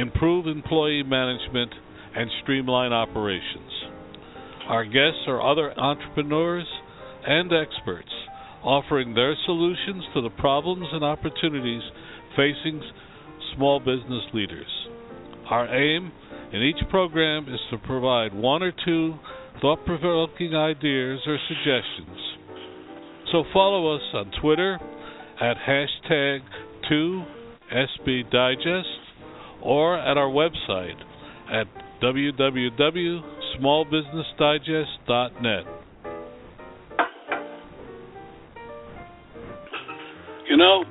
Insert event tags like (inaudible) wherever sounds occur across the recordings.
improve employee management, and streamline operations. Our guests are other entrepreneurs and experts offering their solutions to the problems and opportunities facing small business leaders. Our aim in each program is to provide one or two thought provoking ideas or suggestions. So follow us on Twitter at hashtag 2SBDigest or at our website at www.smallbusinessdigest.net. You know,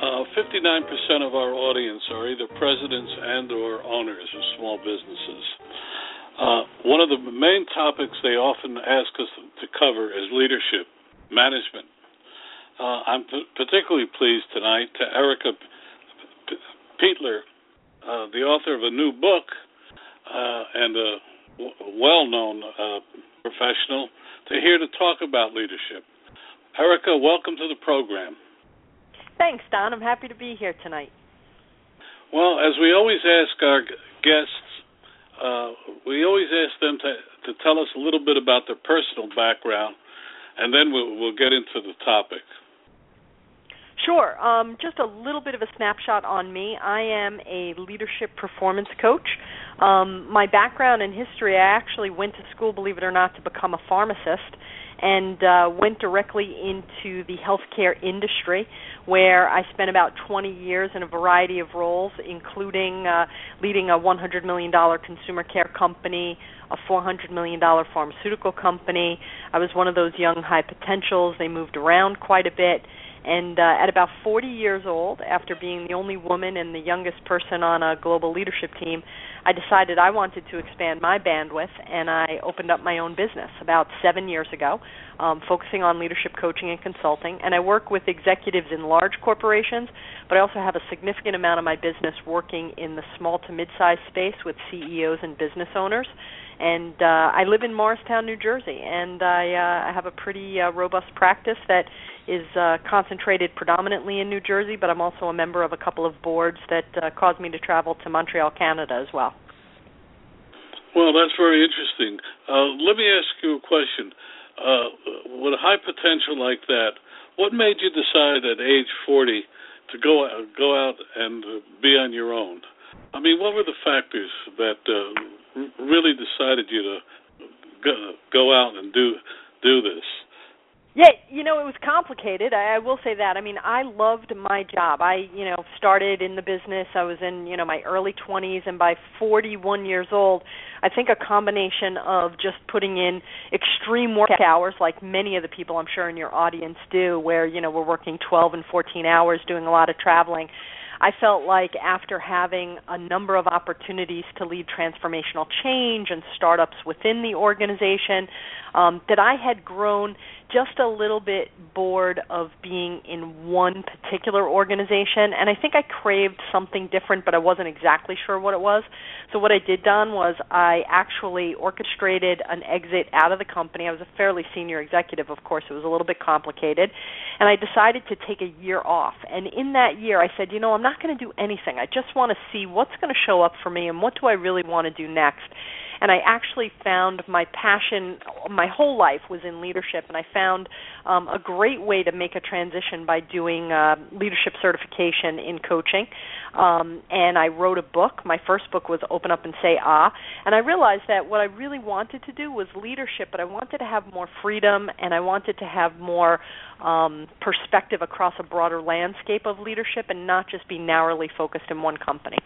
uh, 59% of our audience are either presidents and or owners of small businesses. Uh, one of the main topics they often ask us to cover is leadership, management. Uh, I'm p- particularly pleased tonight to Erica P- Peitler uh, the author of a new book uh, and a w- well-known uh, professional, to here to talk about leadership. Erica, welcome to the program. Thanks, Don. I'm happy to be here tonight. Well, as we always ask our guests, uh, we always ask them to to tell us a little bit about their personal background, and then we'll, we'll get into the topic. Sure. Um, just a little bit of a snapshot on me. I am a leadership performance coach. Um, my background in history, I actually went to school, believe it or not, to become a pharmacist and uh, went directly into the healthcare industry, where I spent about 20 years in a variety of roles, including uh, leading a $100 million consumer care company, a $400 million pharmaceutical company. I was one of those young high potentials. They moved around quite a bit and uh, at about 40 years old, after being the only woman and the youngest person on a global leadership team, I decided I wanted to expand my bandwidth, and I opened up my own business about seven years ago, um, focusing on leadership coaching and consulting. And I work with executives in large corporations, but I also have a significant amount of my business working in the small to mid-sized space with CEOs and business owners and uh, I live in Morristown, New Jersey, and I, uh, I have a pretty uh, robust practice that is uh, concentrated predominantly in New Jersey, but I'm also a member of a couple of boards that uh, cause me to travel to Montreal, Canada, as well. Well, that's very interesting. Uh, let me ask you a question. Uh, with a high potential like that, what made you decide at age 40 to go go out and be on your own? I mean, what were the factors that uh, really decided you to go, go out and do do this? Yeah, you know, it was complicated. I, I will say that. I mean, I loved my job. I, you know, started in the business. I was in, you know, my early 20s and by 41 years old, I think a combination of just putting in extreme work hours like many of the people I'm sure in your audience do where, you know, we're working 12 and 14 hours doing a lot of traveling I felt like after having a number of opportunities to lead transformational change and startups within the organization, um, that I had grown just a little bit bored of being in one particular organization and I think I craved something different but I wasn't exactly sure what it was. So what I did Don was I actually orchestrated an exit out of the company. I was a fairly senior executive of course. It was a little bit complicated and I decided to take a year off. And in that year I said, you know, I'm not going to do anything. I just want to see what's going to show up for me and what do I really want to do next and I actually found my passion my whole life was in leadership, and I found um, a great way to make a transition by doing uh, leadership certification in coaching. Um, and I wrote a book. My first book was Open Up and Say Ah, and I realized that what I really wanted to do was leadership, but I wanted to have more freedom and I wanted to have more um, perspective across a broader landscape of leadership and not just be narrowly focused in one company.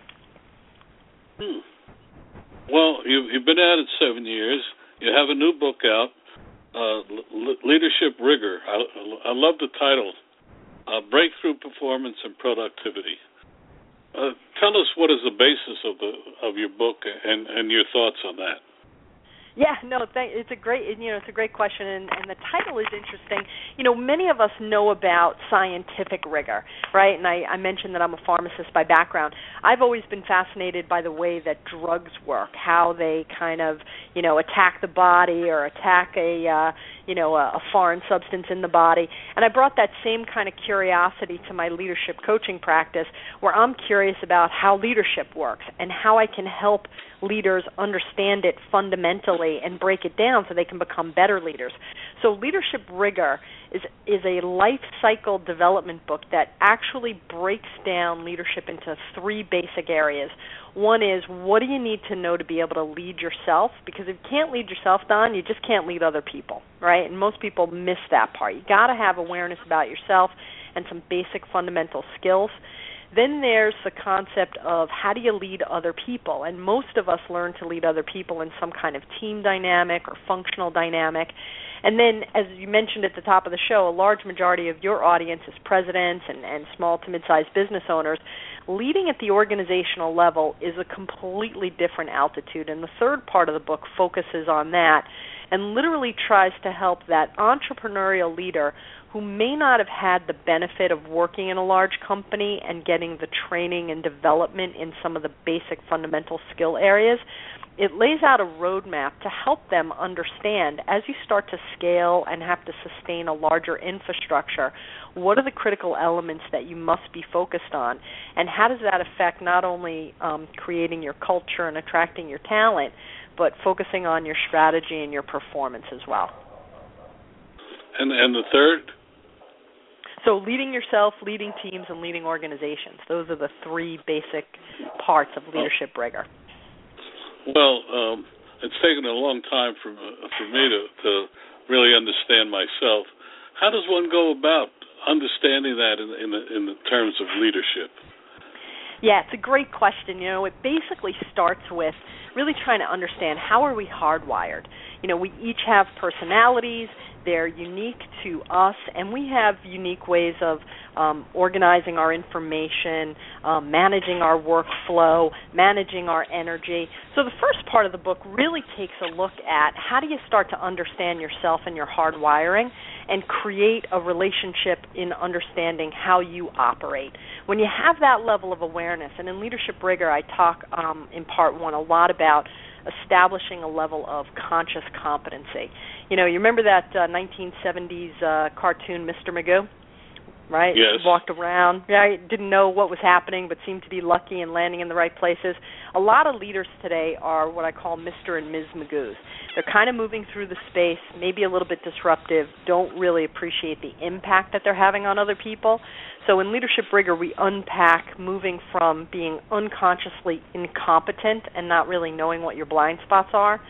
Hmm. Well, you've, you've been at it seven years. You have a new book out, uh, L- Leadership Rigor. I, I love the title, uh, Breakthrough Performance and Productivity. Uh, tell us what is the basis of the of your book and and your thoughts on that. Yeah, no, thank, it's a great you know it's a great question, and, and the title is interesting. You know, many of us know about scientific rigor, right? And I, I mentioned that I'm a pharmacist by background. I've always been fascinated by the way that drugs work, how they kind of you know attack the body or attack a uh, you know a, a foreign substance in the body. And I brought that same kind of curiosity to my leadership coaching practice, where I'm curious about how leadership works and how I can help leaders understand it fundamentally and break it down so they can become better leaders. So leadership rigor is is a life cycle development book that actually breaks down leadership into three basic areas. One is what do you need to know to be able to lead yourself? Because if you can't lead yourself, Don, you just can't lead other people, right? And most people miss that part. You got to have awareness about yourself and some basic fundamental skills. Then there's the concept of how do you lead other people? And most of us learn to lead other people in some kind of team dynamic or functional dynamic. And then, as you mentioned at the top of the show, a large majority of your audience is presidents and, and small to mid sized business owners. Leading at the organizational level is a completely different altitude. And the third part of the book focuses on that and literally tries to help that entrepreneurial leader who may not have had the benefit of working in a large company and getting the training and development in some of the basic fundamental skill areas, it lays out a roadmap to help them understand as you start to scale and have to sustain a larger infrastructure, what are the critical elements that you must be focused on, and how does that affect not only um, creating your culture and attracting your talent, but focusing on your strategy and your performance as well. And and the third so leading yourself, leading teams, and leading organizations. Those are the three basic parts of leadership rigor. Well, um, it's taken a long time for for me to, to really understand myself. How does one go about understanding that in, in, the, in the terms of leadership? Yeah, it's a great question. You know, it basically starts with really trying to understand how are we hardwired. You know, we each have personalities they're unique to us, and we have unique ways of um, organizing our information, um, managing our workflow, managing our energy. So, the first part of the book really takes a look at how do you start to understand yourself and your hardwiring and create a relationship in understanding how you operate. When you have that level of awareness, and in Leadership Rigor, I talk um, in part one a lot about establishing a level of conscious competency. You know, you remember that uh, 1970s uh, cartoon Mr. Magoo? Right? Yes. Walked around, right? Didn't know what was happening, but seemed to be lucky and landing in the right places. A lot of leaders today are what I call Mr. and Ms. Magoos. They're kind of moving through the space, maybe a little bit disruptive, don't really appreciate the impact that they're having on other people. So in Leadership Rigor, we unpack moving from being unconsciously incompetent and not really knowing what your blind spots are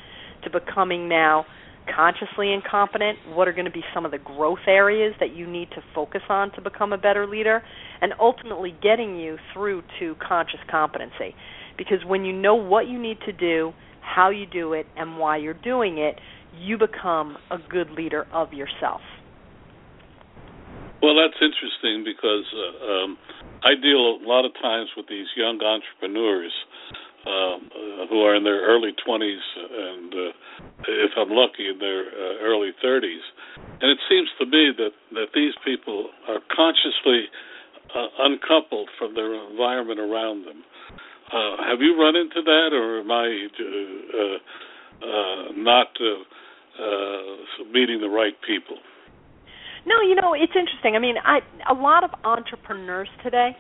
to becoming now consciously incompetent. What are going to be some of the growth areas that you need to focus on to become a better leader? And ultimately getting you through to conscious competency. Because when you know what you need to do, how you do it, and why you're doing it, you become a good leader of yourself. Well, that's interesting because uh, um, I deal a lot of times with these young entrepreneurs um, uh, who are in their early 20s and, uh, if I'm lucky, in their uh, early 30s. And it seems to me that, that these people are consciously uh, uncoupled from their environment around them. Uh, have you run into that, or am I uh, uh, not uh, uh, meeting the right people? No, you know, it's interesting. I mean, I a lot of entrepreneurs today,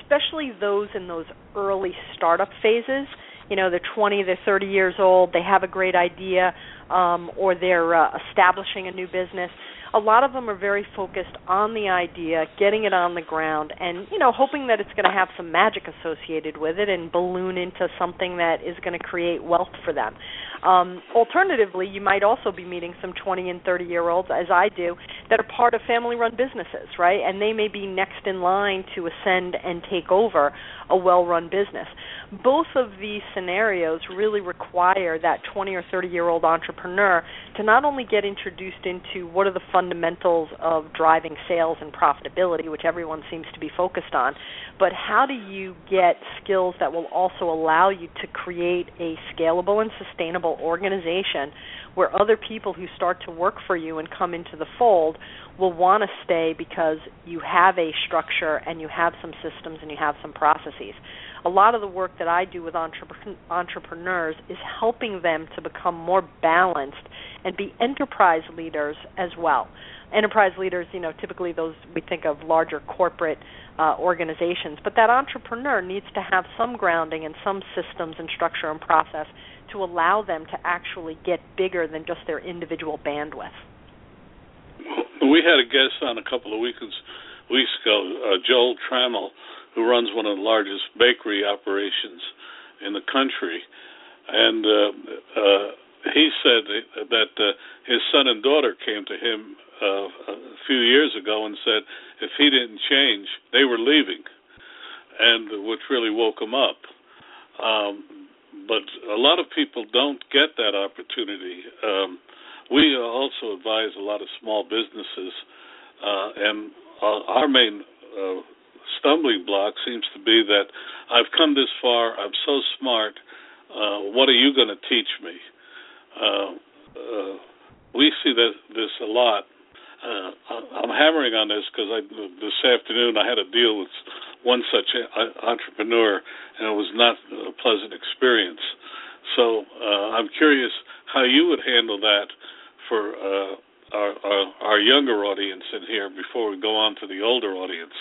especially those in those early startup phases, you know they're 20, they're 30 years old, they have a great idea, um, or they're uh, establishing a new business a lot of them are very focused on the idea, getting it on the ground, and you know, hoping that it's going to have some magic associated with it and balloon into something that is going to create wealth for them. Um, alternatively, you might also be meeting some 20 and 30 year olds, as I do, that are part of family run businesses, right? And they may be next in line to ascend and take over a well run business. Both of these scenarios really require that 20 or 30 year old entrepreneur to not only get introduced into what are the fundamentals of driving sales and profitability, which everyone seems to be focused on, but how do you get skills that will also allow you to create a scalable and sustainable organization where other people who start to work for you and come into the fold will want to stay because you have a structure and you have some systems and you have some processes. A lot of the work that I do with entrepreneurs is helping them to become more balanced and be enterprise leaders as well. Enterprise leaders, you know, typically those we think of larger corporate uh, organizations, but that entrepreneur needs to have some grounding and some systems and structure and process to allow them to actually get bigger than just their individual bandwidth. We had a guest on a couple of weeks weeks ago, uh, Joel Trammell, who runs one of the largest bakery operations in the country, and uh, uh, he said that uh, his son and daughter came to him uh, a few years ago and said if he didn't change, they were leaving, and which really woke him up. Um, but a lot of people don't get that opportunity. Um, we also advise a lot of small businesses, uh, and our main uh, stumbling block seems to be that I've come this far, I'm so smart. Uh, what are you going to teach me? Uh, uh, we see that this a lot. Uh, I'm hammering on this because this afternoon I had a deal with one such entrepreneur, and it was not a pleasant experience. So uh, I'm curious how you would handle that for uh, our, our, our younger audience in here before we go on to the older audience.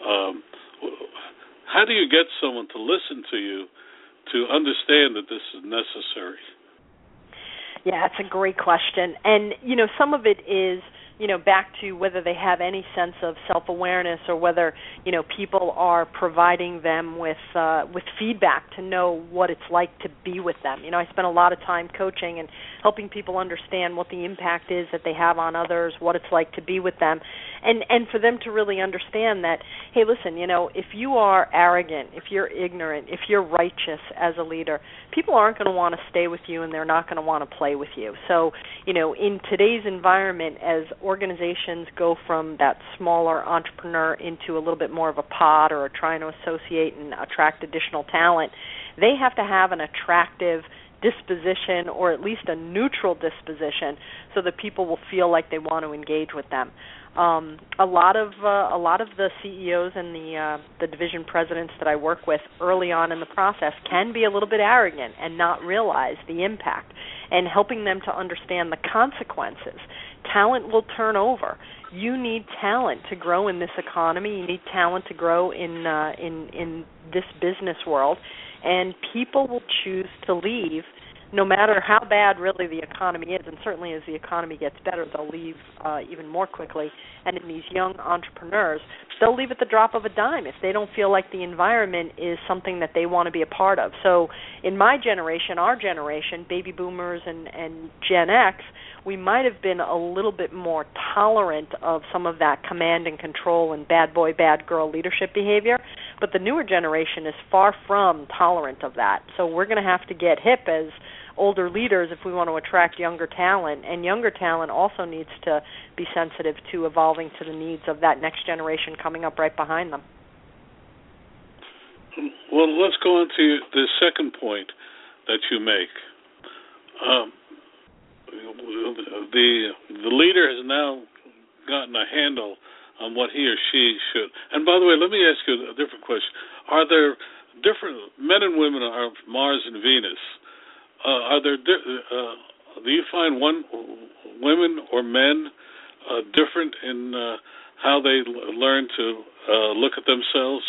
Um, how do you get someone to listen to you to understand that this is necessary? Yeah, that's a great question. And, you know, some of it is you know back to whether they have any sense of self awareness or whether you know people are providing them with uh, with feedback to know what it's like to be with them you know i spend a lot of time coaching and helping people understand what the impact is that they have on others what it's like to be with them and and for them to really understand that hey listen you know if you are arrogant if you're ignorant if you're righteous as a leader people aren't going to want to stay with you and they're not going to want to play with you. So you know in today's environment as organizations go from that smaller entrepreneur into a little bit more of a pod or trying to associate and attract additional talent, they have to have an attractive disposition or at least a neutral disposition so that people will feel like they want to engage with them. Um, a lot of uh, a lot of the CEOs and the uh, the division presidents that I work with early on in the process can be a little bit arrogant and not realize the impact and helping them to understand the consequences talent will turn over. You need talent to grow in this economy. You need talent to grow in uh, in in this business world, and people will choose to leave no matter how bad really the economy is, and certainly as the economy gets better, they'll leave uh, even more quickly. And in these young entrepreneurs, they'll leave at the drop of a dime if they don't feel like the environment is something that they want to be a part of. So, in my generation, our generation, baby boomers and and Gen X, we might have been a little bit more tolerant of some of that command and control and bad boy, bad girl leadership behavior. But the newer generation is far from tolerant of that. So we're going to have to get hip as older leaders if we want to attract younger talent. And younger talent also needs to be sensitive to evolving to the needs of that next generation coming up right behind them. Well, let's go on to the second point that you make. Um, the the leader has now gotten a handle on what he or she should. And by the way, let me ask you a different question: Are there different men and women are Mars and Venus? Uh, are there? Uh, do you find one women or men uh, different in uh, how they learn to uh, look at themselves?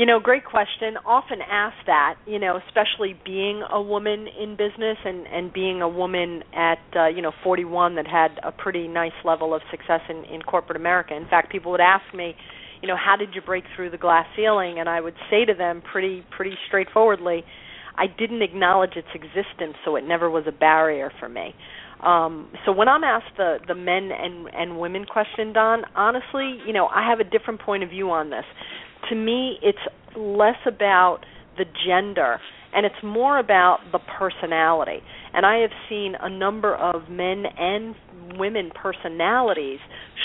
You know, great question. Often asked that, you know, especially being a woman in business and and being a woman at uh, you know 41 that had a pretty nice level of success in in corporate America. In fact, people would ask me, you know, how did you break through the glass ceiling? And I would say to them pretty pretty straightforwardly, I didn't acknowledge its existence, so it never was a barrier for me. Um, so when I'm asked the the men and and women question, Don, honestly, you know, I have a different point of view on this. To me, it's less about the gender and it's more about the personality. And I have seen a number of men and women personalities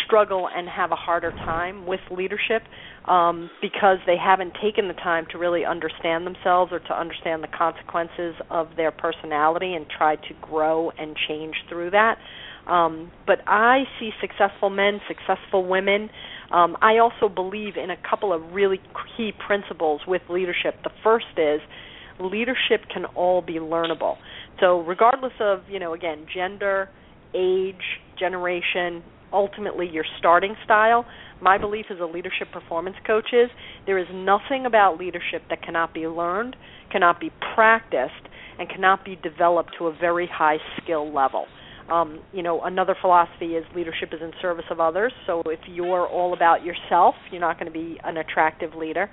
struggle and have a harder time with leadership um, because they haven't taken the time to really understand themselves or to understand the consequences of their personality and try to grow and change through that. Um, but I see successful men, successful women. Um, I also believe in a couple of really key principles with leadership. The first is leadership can all be learnable. So regardless of, you know, again, gender, age, generation, ultimately your starting style, my belief as a leadership performance coach is there is nothing about leadership that cannot be learned, cannot be practiced, and cannot be developed to a very high skill level. Um, you know, another philosophy is leadership is in service of others. So if you're all about yourself, you're not going to be an attractive leader.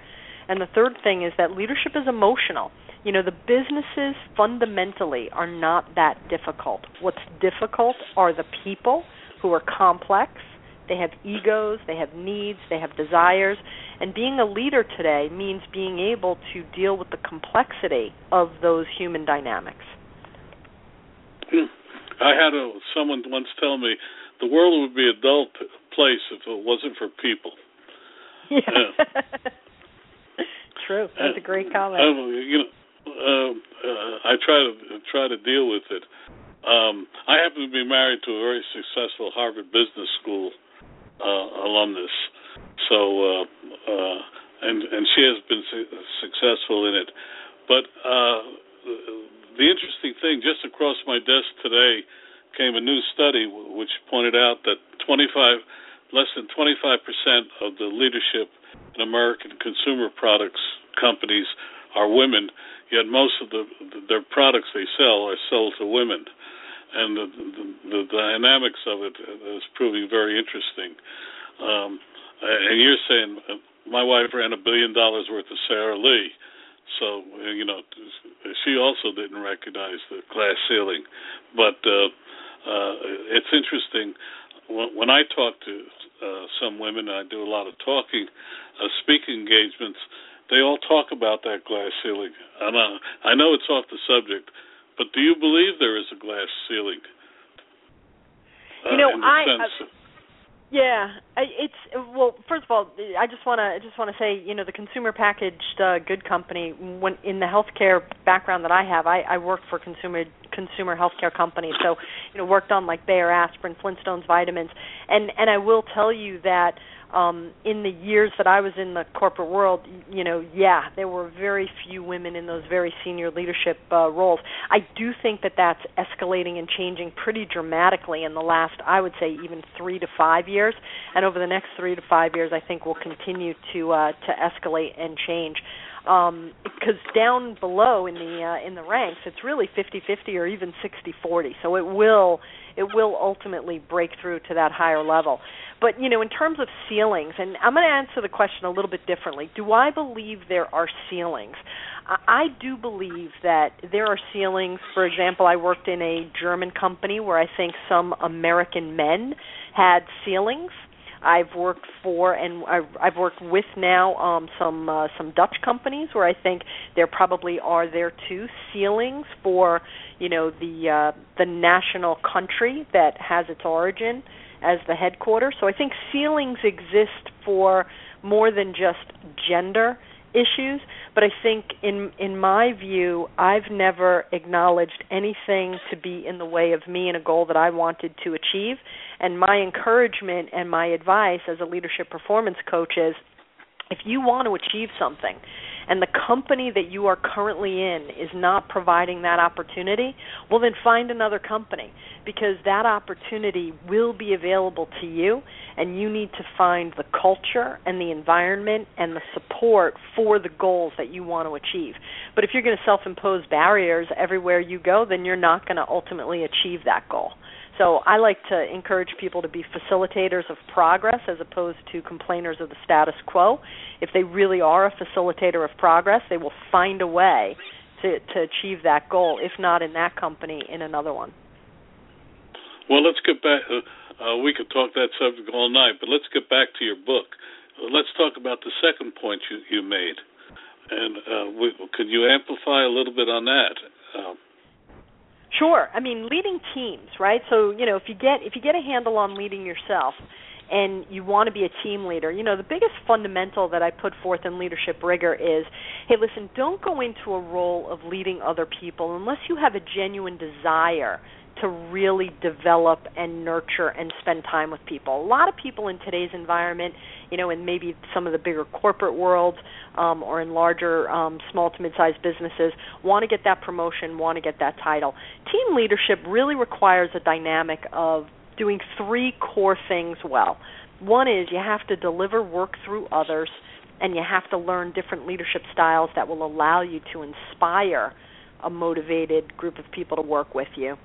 And the third thing is that leadership is emotional. You know, the businesses fundamentally are not that difficult. What's difficult are the people who are complex. They have egos, they have needs, they have desires, and being a leader today means being able to deal with the complexity of those human dynamics. (clears throat) I had a, someone once tell me the world would be a dull p- place if it wasn't for people. Yeah. yeah. (laughs) True. That's a great comment. I, you know, uh, uh, I try to try to deal with it. Um, I happen to be married to a very successful Harvard Business School uh, alumnus, so uh, uh, and and she has been su- successful in it. But uh, the interesting thing, just across my desk today, came a new study which pointed out that 25, less than 25 percent of the leadership in American consumer products companies are women, yet most of the their products they sell are sold to women, and the, the, the dynamics of it is proving very interesting. Um, and you're saying uh, my wife ran a billion dollars worth of Sara Lee, so you know she also didn't recognize the glass ceiling, but uh, uh, it's interesting when, when I talk to uh, some women. I do a lot of talking, uh, speaking engagements they all talk about that glass ceiling. And uh, I know it's off the subject, but do you believe there is a glass ceiling? Uh, you know, I. Uh, yeah, it's well. First of all, I just want to I just want to say, you know, the consumer packaged uh, good company. When in the healthcare background that I have, I, I worked for consumer consumer healthcare companies. So, you know, worked on like Bayer aspirin, Flintstones vitamins, and and I will tell you that um in the years that I was in the corporate world, you know, yeah, there were very few women in those very senior leadership uh, roles. I do think that that's escalating and changing pretty dramatically in the last, I would say, even three to five years. And over the next three to five years, I think will continue to uh, to escalate and change. Um, because down below in the uh, in the ranks, it's really 50-50 or even 60-40. So it will it will ultimately break through to that higher level. But you know, in terms of ceilings, and I'm going to answer the question a little bit differently. Do I believe there are ceilings? I do believe that there are ceilings. For example, I worked in a German company where I think some American men had ceilings. I've worked for and I've worked with now um, some uh, some Dutch companies where I think there probably are there too ceilings for you know the uh, the national country that has its origin as the headquarters. So I think ceilings exist for more than just gender issues, but I think in in my view, I've never acknowledged anything to be in the way of me and a goal that I wanted to achieve. And my encouragement and my advice as a leadership performance coach is if you want to achieve something, and the company that you are currently in is not providing that opportunity, well, then find another company because that opportunity will be available to you, and you need to find the culture and the environment and the support for the goals that you want to achieve. But if you're going to self impose barriers everywhere you go, then you're not going to ultimately achieve that goal. So I like to encourage people to be facilitators of progress as opposed to complainers of the status quo. If they really are a facilitator of progress, they will find a way to, to achieve that goal, if not in that company, in another one. Well, let's get back. Uh, uh, we could talk that subject all night, but let's get back to your book. Uh, let's talk about the second point you, you made, and uh, we, could you amplify a little bit on that? Um, Sure. I mean, leading teams, right? So, you know, if you get if you get a handle on leading yourself and you want to be a team leader, you know, the biggest fundamental that I put forth in leadership rigor is, hey, listen, don't go into a role of leading other people unless you have a genuine desire to really develop and nurture and spend time with people. A lot of people in today's environment, you know, in maybe some of the bigger corporate worlds um, or in larger um, small to mid-sized businesses, want to get that promotion, want to get that title. Team leadership really requires a dynamic of doing three core things well. One is you have to deliver work through others, and you have to learn different leadership styles that will allow you to inspire a motivated group of people to work with you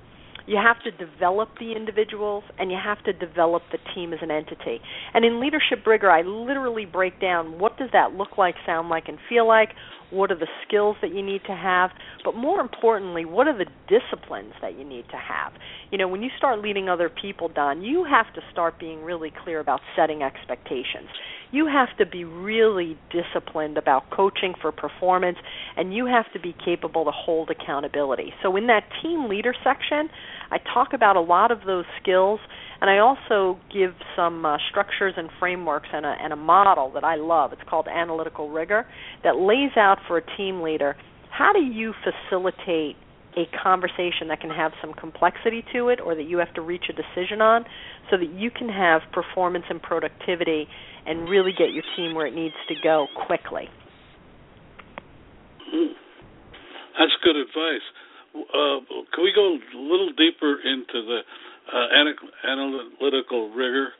you have to develop the individuals and you have to develop the team as an entity. And in Leadership Rigor, I literally break down what does that look like, sound like, and feel like. What are the skills that you need to have? But more importantly, what are the disciplines that you need to have? You know, when you start leading other people, Don, you have to start being really clear about setting expectations you have to be really disciplined about coaching for performance and you have to be capable to hold accountability. So in that team leader section, I talk about a lot of those skills and I also give some uh, structures and frameworks and a, and a model that I love. It's called analytical rigor that lays out for a team leader how do you facilitate a conversation that can have some complexity to it or that you have to reach a decision on so that you can have performance and productivity and really get your team where it needs to go quickly. Hmm. That's good advice. Uh, can we go a little deeper into the uh, analytical rigor?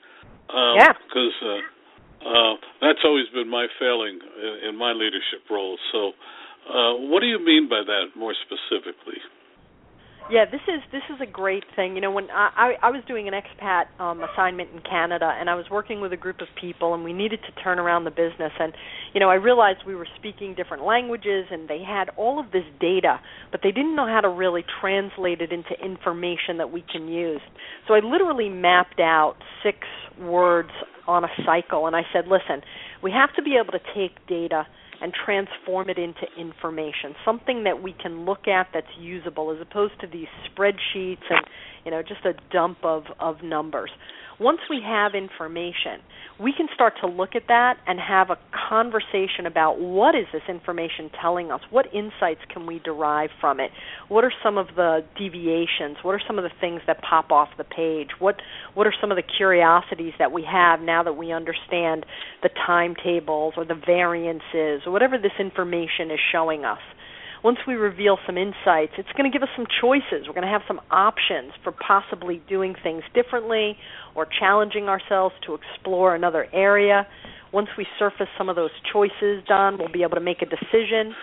Um, yeah. Because uh, uh, that's always been my failing in, in my leadership roles. So, uh, what do you mean by that more specifically? Yeah, this is this is a great thing. You know, when I I, was doing an expat um, assignment in Canada, and I was working with a group of people, and we needed to turn around the business. And you know, I realized we were speaking different languages, and they had all of this data, but they didn't know how to really translate it into information that we can use. So I literally mapped out six words on a cycle, and I said, listen, we have to be able to take data and transform it into information, something that we can look at that's usable as opposed to these spreadsheets and you know just a dump of of numbers once we have information, we can start to look at that and have a conversation about what is this information telling us? What insights can we derive from it? What are some of the deviations? What are some of the things that pop off the page? What what are some of the curiosities that we have now that we understand the timetables or the variances or whatever this information is showing us? Once we reveal some insights, it's going to give us some choices. We're going to have some options for possibly doing things differently or challenging ourselves to explore another area. Once we surface some of those choices, Don, we'll be able to make a decision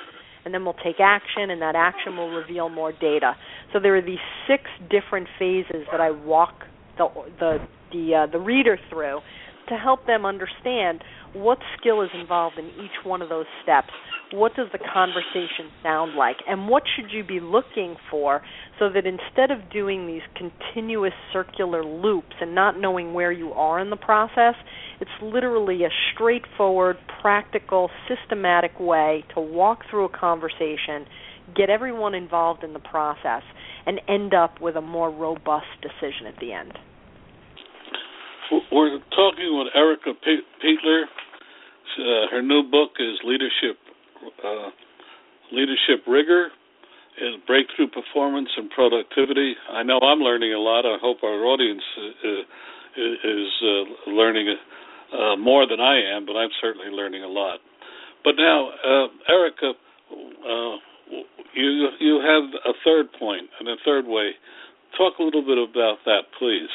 and then we'll take action and that action will reveal more data. So there are these six different phases that I walk the the the uh, the reader through to help them understand what skill is involved in each one of those steps? What does the conversation sound like? And what should you be looking for so that instead of doing these continuous circular loops and not knowing where you are in the process it's literally a straightforward practical systematic way to walk through a conversation get everyone involved in the process and end up with a more robust decision at the end. We're talking with Erica Peitler. Uh, her new book is Leadership uh, leadership rigor and breakthrough performance and productivity. I know I'm learning a lot. I hope our audience uh, is uh, learning uh, more than I am, but I'm certainly learning a lot. But now, uh, Erica, uh, you you have a third point and a third way. Talk a little bit about that, please.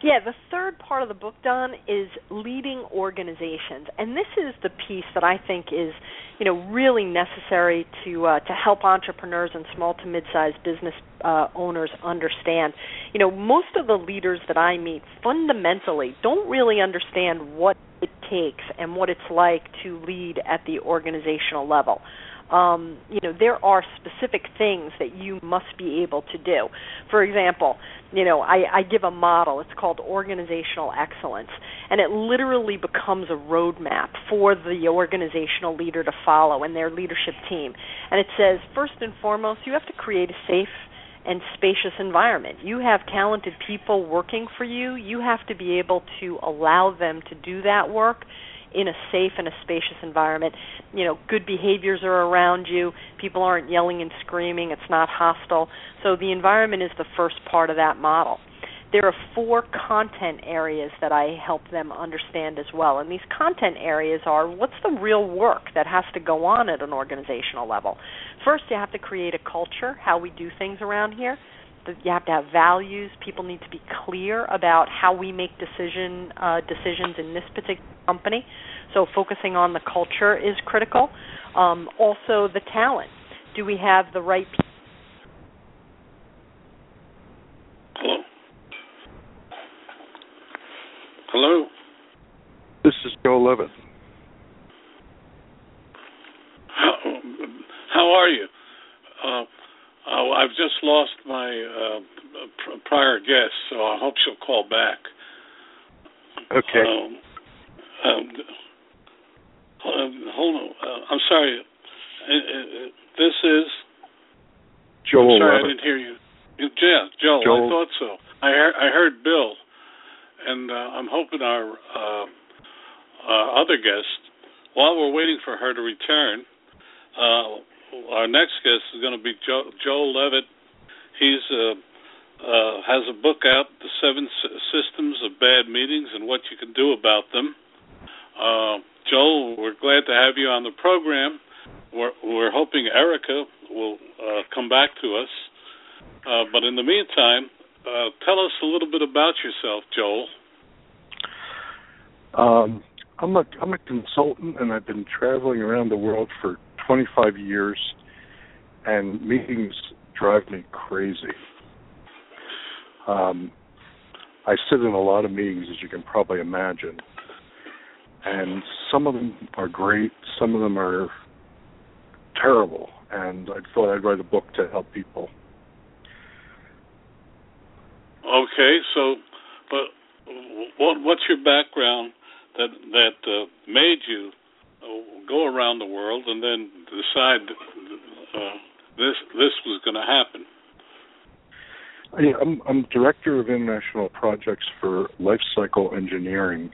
Yeah, the third part of the book, Don, is leading organizations, and this is the piece that I think is, you know, really necessary to uh, to help entrepreneurs and small to mid-sized business uh, owners understand. You know, most of the leaders that I meet fundamentally don't really understand what it takes and what it's like to lead at the organizational level um, you know there are specific things that you must be able to do. For example, you know I, I give a model. It's called organizational excellence, and it literally becomes a roadmap for the organizational leader to follow and their leadership team. And it says first and foremost, you have to create a safe and spacious environment. You have talented people working for you. You have to be able to allow them to do that work in a safe and a spacious environment. You know, good behaviors are around you. People aren't yelling and screaming. It's not hostile. So the environment is the first part of that model. There are four content areas that I help them understand as well. And these content areas are what's the real work that has to go on at an organizational level? First, you have to create a culture, how we do things around here you have to have values. People need to be clear about how we make decision uh, decisions in this particular company. So focusing on the culture is critical. Um, also, the talent. Do we have the right people? Hello. Hello. This is Joe Levitt. How, how are you? Uh, uh, I've just lost my uh, pr- prior guest, so I hope she'll call back. Okay. Um, um, um hold on. Uh, I'm sorry. Uh, uh, this is. Joel. I'm sorry, I didn't hear you. Yeah, Joel. Joel. I thought so. I heard, I heard Bill, and uh, I'm hoping our uh, uh, other guest, while we're waiting for her to return, uh, our next guest is going to be Joe, Joel Levitt. He's uh, uh, has a book out, The Seven S- Systems of Bad Meetings and What You Can Do About Them. Uh, Joel, we're glad to have you on the program. We're, we're hoping Erica will uh, come back to us. Uh, but in the meantime, uh, tell us a little bit about yourself, Joel. Um, I'm a I'm a consultant, and I've been traveling around the world for 25 years, and meetings drive me crazy. Um, I sit in a lot of meetings, as you can probably imagine, and some of them are great, some of them are terrible, and I thought I'd write a book to help people. Okay, so, but what what's your background that that uh, made you go around the world and then decide uh, this this was going to happen. I'm, I'm director of international projects for Life Cycle Engineering.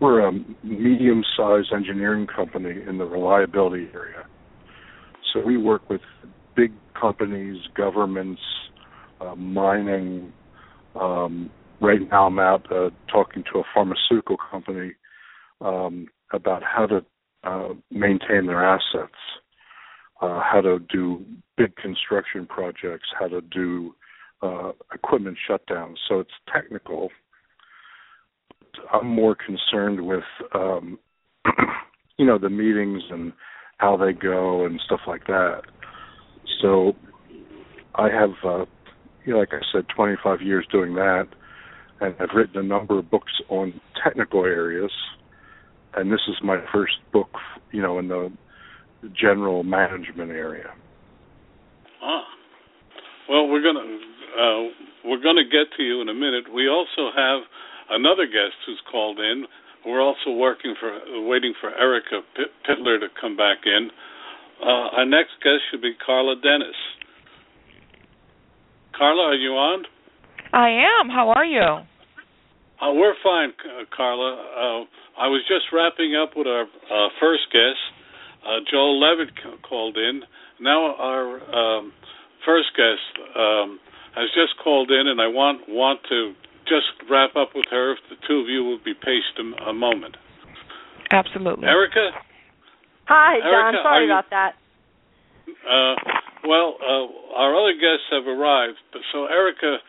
We're a medium-sized engineering company in the reliability area. So we work with big companies, governments, uh, mining. Um, right now, I'm out uh, talking to a pharmaceutical company um, about how to uh, maintain their assets, uh, how to do big construction projects, how to do uh, equipment shutdowns. So it's technical. I'm more concerned with, um, (clears throat) you know, the meetings and how they go and stuff like that. So I have, uh, you know, like I said, 25 years doing that, and I've written a number of books on technical areas and this is my first book, you know, in the general management area. Ah, well, we're gonna uh, we're gonna get to you in a minute. We also have another guest who's called in. We're also working for waiting for Erica Peitler to come back in. Uh, our next guest should be Karla Dennis. Karla, are you on? I am. How are you? Uh, we're fine, Karla. Uh, I was just wrapping up with our uh, first guest. Uh, Joel Levitt called in. Now our um, first guest um, has just called in, and I want want to just wrap up with her. If the two of you would be patient a, a moment. Absolutely. Erica, Hi, Don. Erica, Sorry you, about that. Uh, well, uh, our other guests have arrived, but so Erica,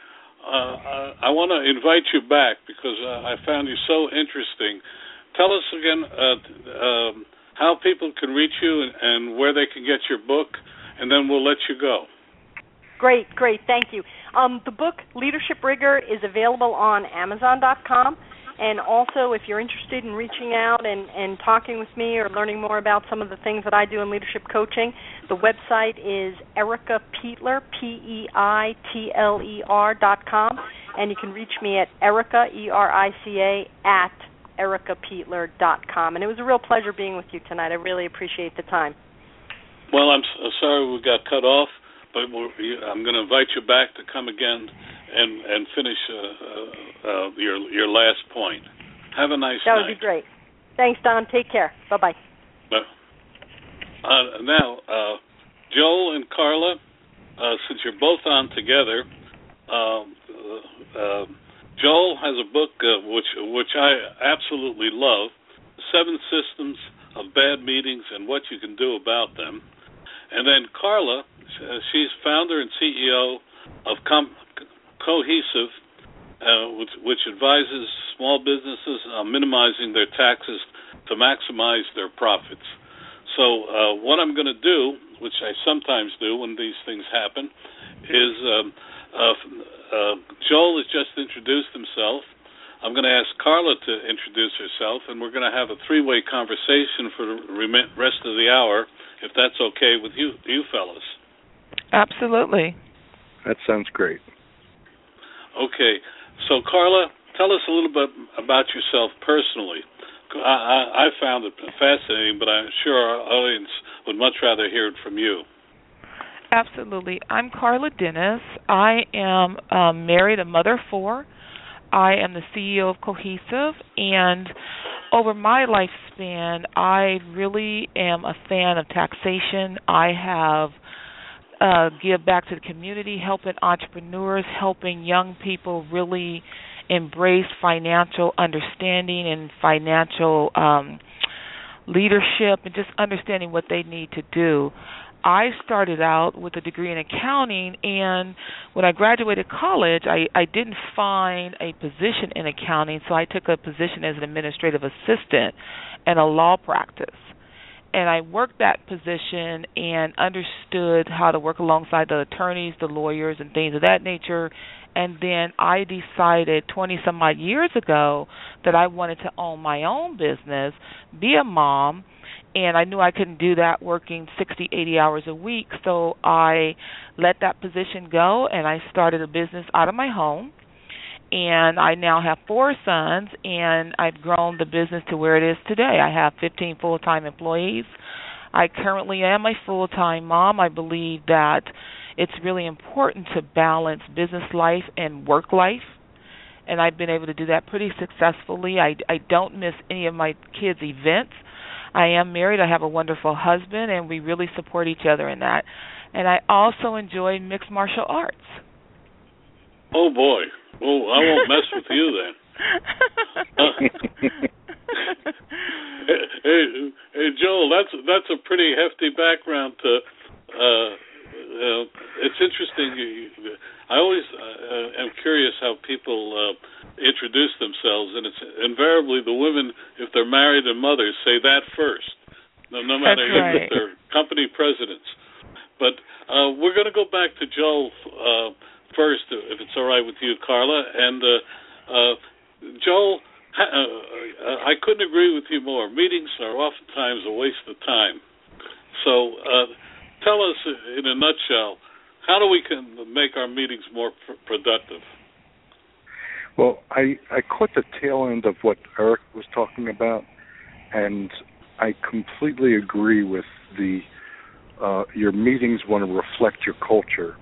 uh, I want to invite you back because uh, I found you so interesting. Tell us again uh, um, how people can reach you and, and where they can get your book, and then we'll let you go. Great, great. Thank you. Um, the book Leadership Rigor is available on Amazon.com. And also, if you're interested in reaching out and, and talking with me or learning more about some of the things that I do in leadership coaching, the website is Erica Peitler, P E I T L E R dot com, and you can reach me at Erica, E R I C A, at ericapeitler dot com. And it was a real pleasure being with you tonight. I really appreciate the time. Well, I'm sorry we got cut off, but I'm going to invite you back to come again and and finish uh, uh, uh, your your last point. Have a nice that night. That would be great. Thanks, Don. Take care. Bye-bye. bye. Uh, now, uh, Joel and Karla, uh, since you're both on together, um, uh, Joel has a book which which I absolutely love, Seven Systems of Bad Meetings and What You Can Do About Them. And then Karla, she's founder and CEO of Com- Cohesive, uh, which, which, advises small businesses on minimizing their taxes to maximize their profits. So, uh, what I'm going to do, which I sometimes do when these things happen, is um, uh, uh Joel has just introduced himself. I'm going to ask Karla to introduce herself, and we're going to have a three-way conversation for the rest of the hour, if that's okay with you, you fellas. Absolutely. That sounds great. Okay, so Karla, tell us a little bit about yourself personally. I, I, found it fascinating, but I'm sure our audience would much rather hear it from you. Absolutely. I'm Karla Dennis. I am um, married, a mother of four. I am the CEO of Cohesive, and over my lifespan, I really am a fan of taxation. I have uh, give back to the community, helping entrepreneurs, helping young people really embrace financial understanding and financial um, leadership and just understanding what they need to do. I started out with a degree in accounting, and when I graduated college, I, I didn't find a position in accounting, so I took a position as an administrative assistant in a law practice and I worked that position and understood how to work alongside the attorneys, the lawyers, and things of that nature. And then I decided 20 some odd years ago that I wanted to own my own business, be a mom, and I knew I couldn't do that working 60, 80 hours a week. So I let that position go and I started a business out of my home and I now have four sons, and I've grown the business to where it is today. I have 15 full-time employees. I currently am a full-time mom. I believe that it's really important to balance business life and work life, and I've been able to do that pretty successfully. I I don't miss any of my kids' events. I am married. I have a wonderful husband, and we really support each other in that. And I also enjoy mixed martial arts. Oh boy. Well, I won't mess with you then. (laughs) hey, hey, Joel, that's that's a pretty hefty background to. Uh, uh, it's interesting. I always uh, am curious how people uh, introduce themselves, and it's invariably the women, if they're married and mothers, say that first, no, no matter right. if they're company presidents. But uh, we're going to go back to Joel. Uh, first, if it's all right with you, Karla. And uh, uh, Joel, uh, uh, I couldn't agree with you more. Meetings are oftentimes a waste of time. So, uh, tell us in a nutshell, how do we can make our meetings more pr- productive? Well, I I caught the tail end of what Eric was talking about, and I completely agree with the uh, your meetings want to reflect your culture.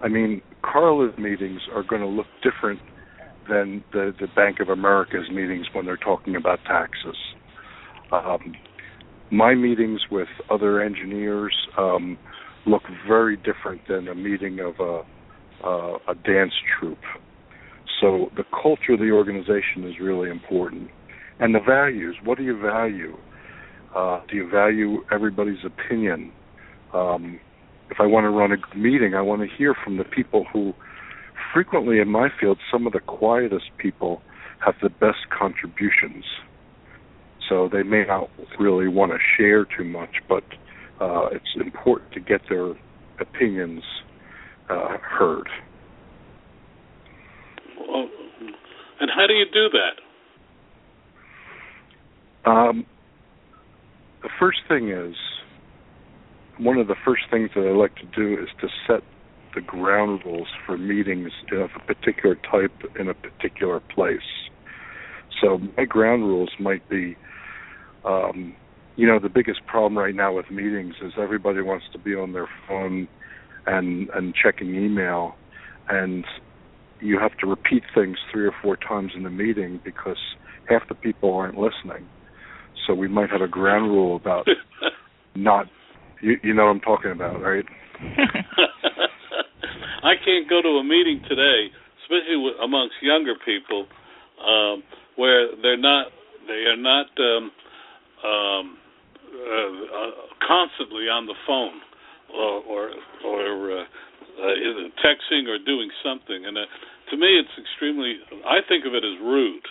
I mean, Karla's meetings are going to look different than the, the Bank of America's meetings when they're talking about taxes. Um, my meetings with other engineers um, look very different than a meeting of a, uh, a dance troupe. So the culture of the organization is really important, and the values. What do you value? Uh, do you value everybody's opinion? Um, if I want to run a meeting, I want to hear from the people who, frequently in my field, some of the quietest people have the best contributions. So they may not really want to share too much, but uh, it's important to get their opinions uh, heard. Well, and how do you do that? Um, the first thing is one of the first things that I like to do is to set the ground rules for meetings of a particular type in a particular place. So my ground rules might be, um, you know, the biggest problem right now with meetings is everybody wants to be on their phone and and checking email, and you have to repeat things three or four times in the meeting because half the people aren't listening. So we might have a ground rule about (laughs) not you, you know what I'm talking about, right? (laughs) I can't go to a meeting today, especially with, amongst younger people, um, where they're not they are not um, um, uh, uh, constantly on the phone or or, or uh, uh, texting or doing something. And uh, to me, it's extremely. I think of it as rude.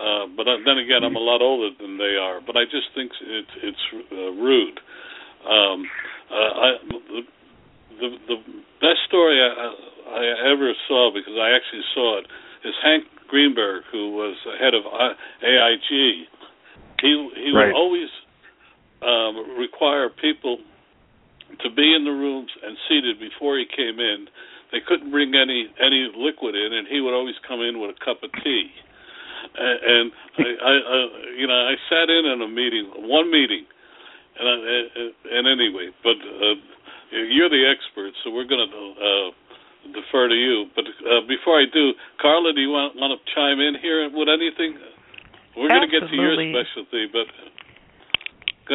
Uh, but then again, I'm a lot older than they are. But I just think it's it's uh, rude. Um, uh, I, the, the best story I, I ever saw because I actually saw it is Hank Greenberg, who was head of AIG. He he right. would always um, require people to be in the rooms and seated before he came in. They couldn't bring any any liquid in, and he would always come in with a cup of tea. And, and I, I, I, you know, I sat in on a meeting, one meeting, and, uh, and anyway, but uh, you're the expert, so we're going to uh, defer to you. But uh, before I do, Karla, do you want, want to chime in here with anything? We're going to get to your specialty, but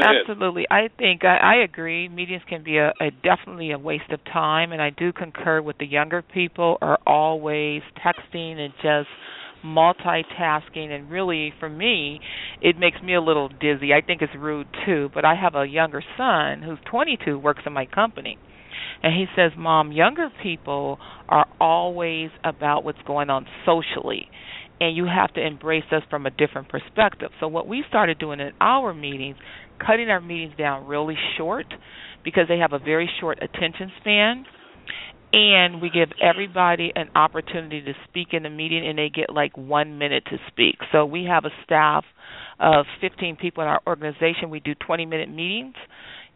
Absolutely, I think I, I agree. Meetings can be a, a definitely a waste of time, and I do concur with the younger people are always texting and just multitasking and really for me it makes me a little dizzy. I think it's rude too, but I have a younger son who's 22 works in my company. And he says, "Mom, younger people are always about what's going on socially." And you have to embrace us from a different perspective. So, what we started doing in our meetings, cutting our meetings down really short because they have a very short attention span and we give everybody an opportunity to speak in the meeting and they get like one minute to speak. So we have a staff of 15 people in our organization. We do 20 minute meetings.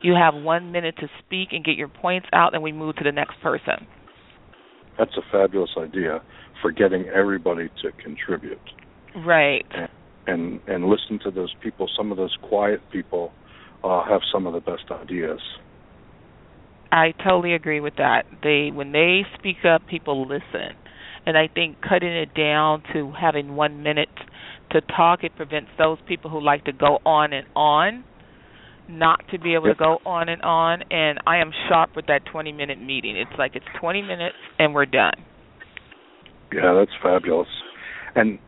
You have one minute to speak and get your points out and we move to the next person. That's a fabulous idea for getting everybody to contribute. Right. And and, and listen to those people. Some of those quiet people uh, have some of the best ideas I totally agree with that. They when they speak up, people listen, and I think cutting it down to having one minute to talk it prevents those people who like to go on and on not to be able yep. to go on and on. And I am sharp with that 20 minute meeting. It's like it's 20 minutes and we're done. Yeah, that's fabulous. And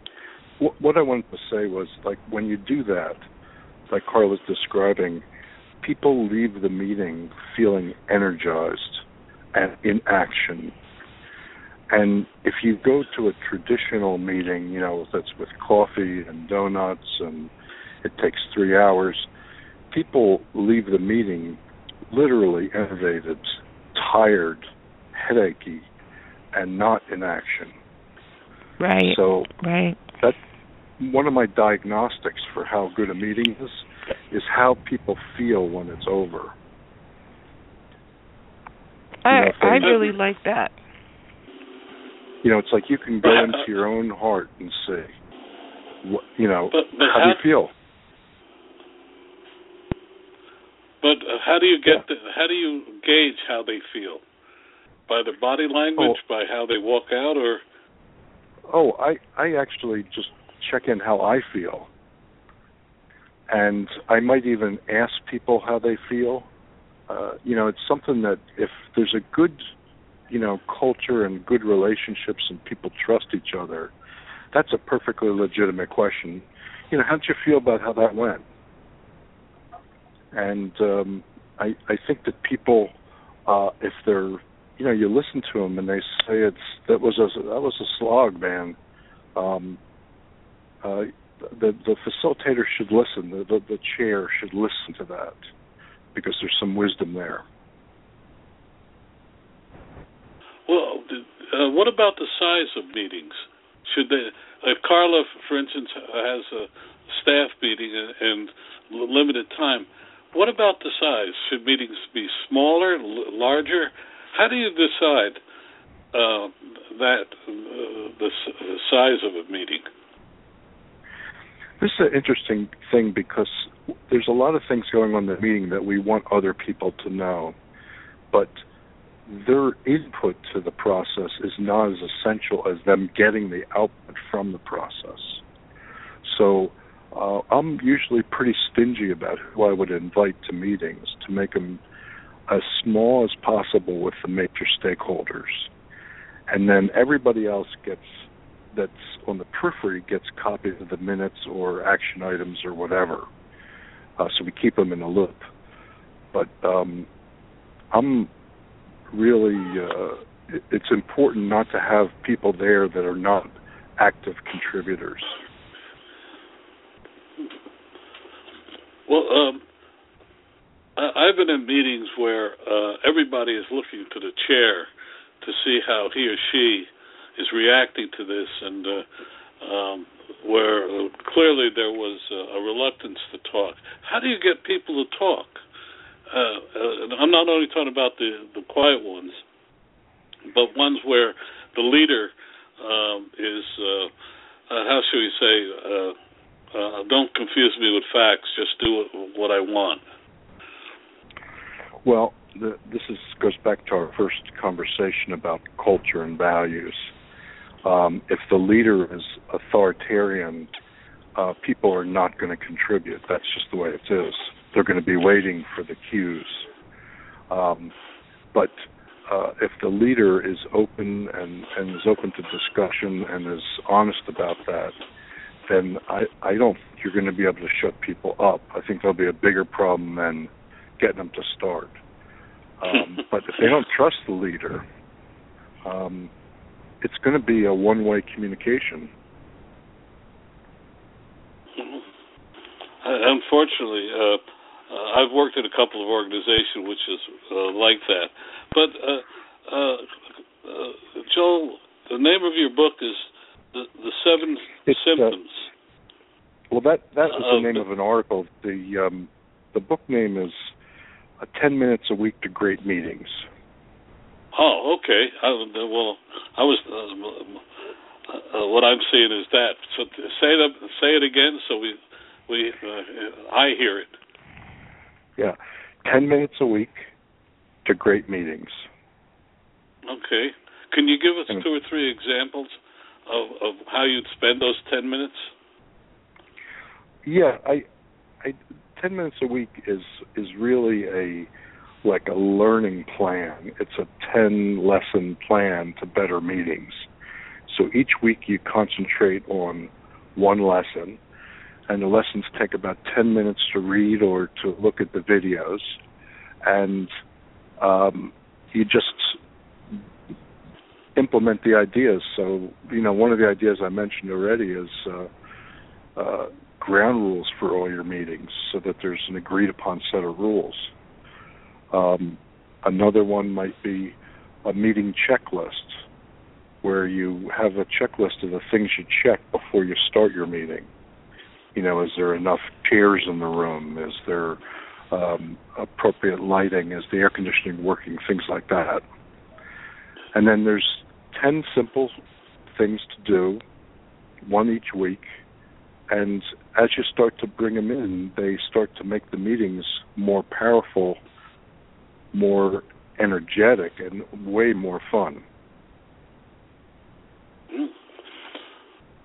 w- what I wanted to say was like when you do that, like Carl was describing, people leave the meeting feeling energized and in action. And if you go to a traditional meeting, you know, that's with coffee and donuts and it takes three hours, people leave the meeting literally enervated, tired, headachy, and not in action. Right. So right. that's one of my diagnostics for how good a meeting is is how people feel when it's over. I you know, I really like that. You know, it's like you can go into your own heart and see, what, you know, but, but how, how, do you feel? But uh, how do you get? Yeah. The, how do you gauge how they feel? By their body language, oh. by how they walk out, or? Oh, I I actually just check in how I feel and I might even ask people how they feel. Uh, you know, it's something that if there's a good, you know, culture and good relationships and people trust each other, that's a perfectly legitimate question. You know, how did you feel about how that went? and um, I I think that people, uh, if they're you know you listen to them and they say it's that was a that was a slog, man. Um, uh, the the facilitator should listen. The, the the chair should listen to that because there's some wisdom there. Well, uh, what about the size of meetings? Should they, if Karla, for instance, has a staff meeting and limited time, what about the size? Should meetings be smaller, larger? How do you decide uh, that uh, the, the size of a meeting? This is an interesting thing because there's a lot of things going on in the meeting that we want other people to know, but their input to the process is not as essential as them getting the output from the process. So uh, I'm usually pretty stingy about who I would invite to meetings to make them as small as possible with the major stakeholders. And then everybody else gets that's on the periphery gets copies of the minutes or action items or whatever. Uh, so we keep them in the loop. But um, I'm really, uh, it's important not to have people there that are not active contributors. Well, um, I've been in meetings where uh, everybody is looking to the chair to see how he or she is reacting to this, and uh, um, where clearly there was uh, a reluctance to talk. How do you get people to talk? Uh, uh, I'm not only talking about the the quiet ones, but ones where the leader um, is uh, uh, how should we say? Uh, uh, don't confuse me with facts. Just do what I want. Well, the, this is, goes back to our first conversation about culture and values. Um, if the leader is authoritarian, uh, people are not going to contribute. That's just the way it is. They're going to be waiting for the cues. Um, but uh, if the leader is open and, and is open to discussion and is honest about that, then I, I don't think you're going to be able to shut people up. I think there'll be a bigger problem than getting them to start. Um, (laughs) but if they don't trust the leader, um, it's going to be a one-way communication. Mm-hmm. Uh, unfortunately, uh, uh, I've worked in a couple of organizations which is uh, like that. But uh, uh, Joel, the name of your book is the, the Seven it's, Symptoms. well, that that was the name of an article. The um, the book name is Ten Minutes a Week to Great Meetings. Oh, okay. I, well, I was. Uh, uh, what I'm seeing is that. So say that. Say it again, so we we uh, I hear it. Yeah, ten minutes a week to great meetings. Okay. Can you give us and, two or three examples of of how you'd spend those ten minutes? Yeah, I, I, ten minutes a week is is really a like a learning plan. It's a 10 lesson plan to better meetings. So each week you concentrate on one lesson, and the lessons take about 10 minutes to read or to look at the videos, and um, you just implement the ideas. So, you know, one of the ideas I mentioned already is uh, uh, ground rules for all your meetings so that there's an agreed upon set of rules. Um, another one might be a meeting checklist, where you have a checklist of the things you check before you start your meeting. You know, is there enough chairs in the room? Is there um, appropriate lighting? Is the air conditioning working? Things like that. And then there's 10 simple things to do, one each week. And as you start to bring them in, they start to make the meetings more powerful more energetic and way more fun.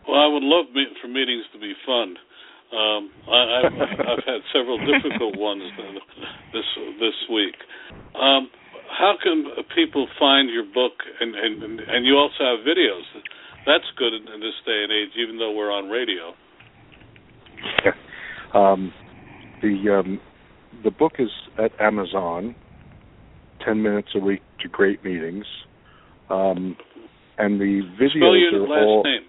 Well, I would love for meetings to be fun. Um, I, have (laughs) I've had several difficult ones this this week. Um, how can people find your book? And, and and you also have videos. That's good in, in this day and age, even though we're on radio. Yeah. Um, the um, the book is at Amazon. Ten minutes a week to great meetings, um, and the videos Spell your are last all. name.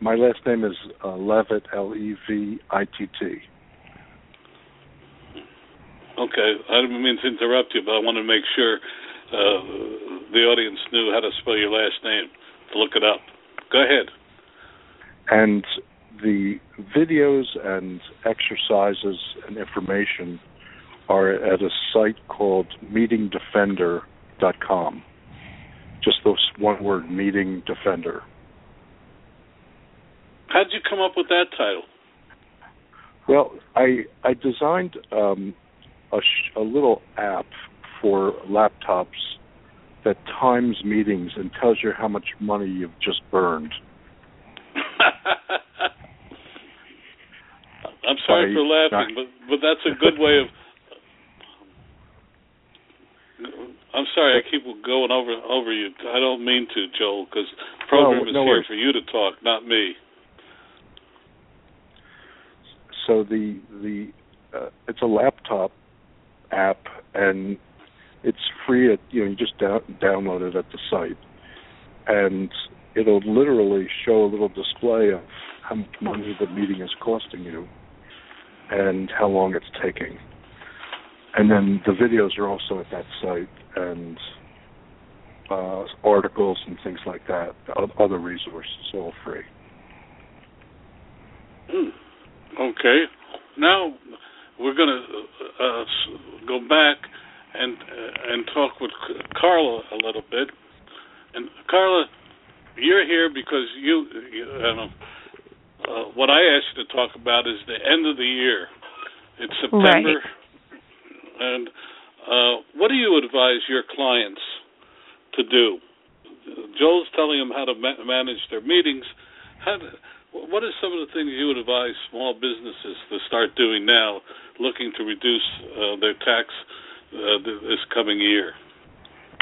My last name is uh, Levitt, L E V I T T. Okay, I didn't mean to interrupt you, but I want to make sure uh, the audience knew how to spell your last name to look it up. Go ahead. And the videos and exercises and information are at a site called meetingdefender.com. Just those one word, Meeting Defender. How'd you come up with that title? Well, I I designed um, a, sh- a little app for laptops that times meetings and tells you how much money you've just burned. (laughs) I'm sorry By for laughing, but but that's a good way of. I'm sorry, I keep going over over you. I don't mean to, Joel, because the program No, is no here worries. for you to talk, not me. So the the uh, it's a laptop app and it's free. At, you know, you just down, download it at the site, and it'll literally show a little display of how much money the meeting is costing you, and how long it's taking. And then the videos are also at that site, and uh, articles and things like that, other resources, all free. Hmm. Okay. Now we're going to uh, go back and uh, and talk with C- Karla a little bit. And Karla, you're here because you, you uh, uh, what I asked you to talk about is the end of the year. It's September, and uh, what do you advise your clients to do? Joel's telling them how to ma- manage their meetings. How what are some of the things you would advise small businesses to start doing now, looking to reduce uh, their tax uh, this coming year?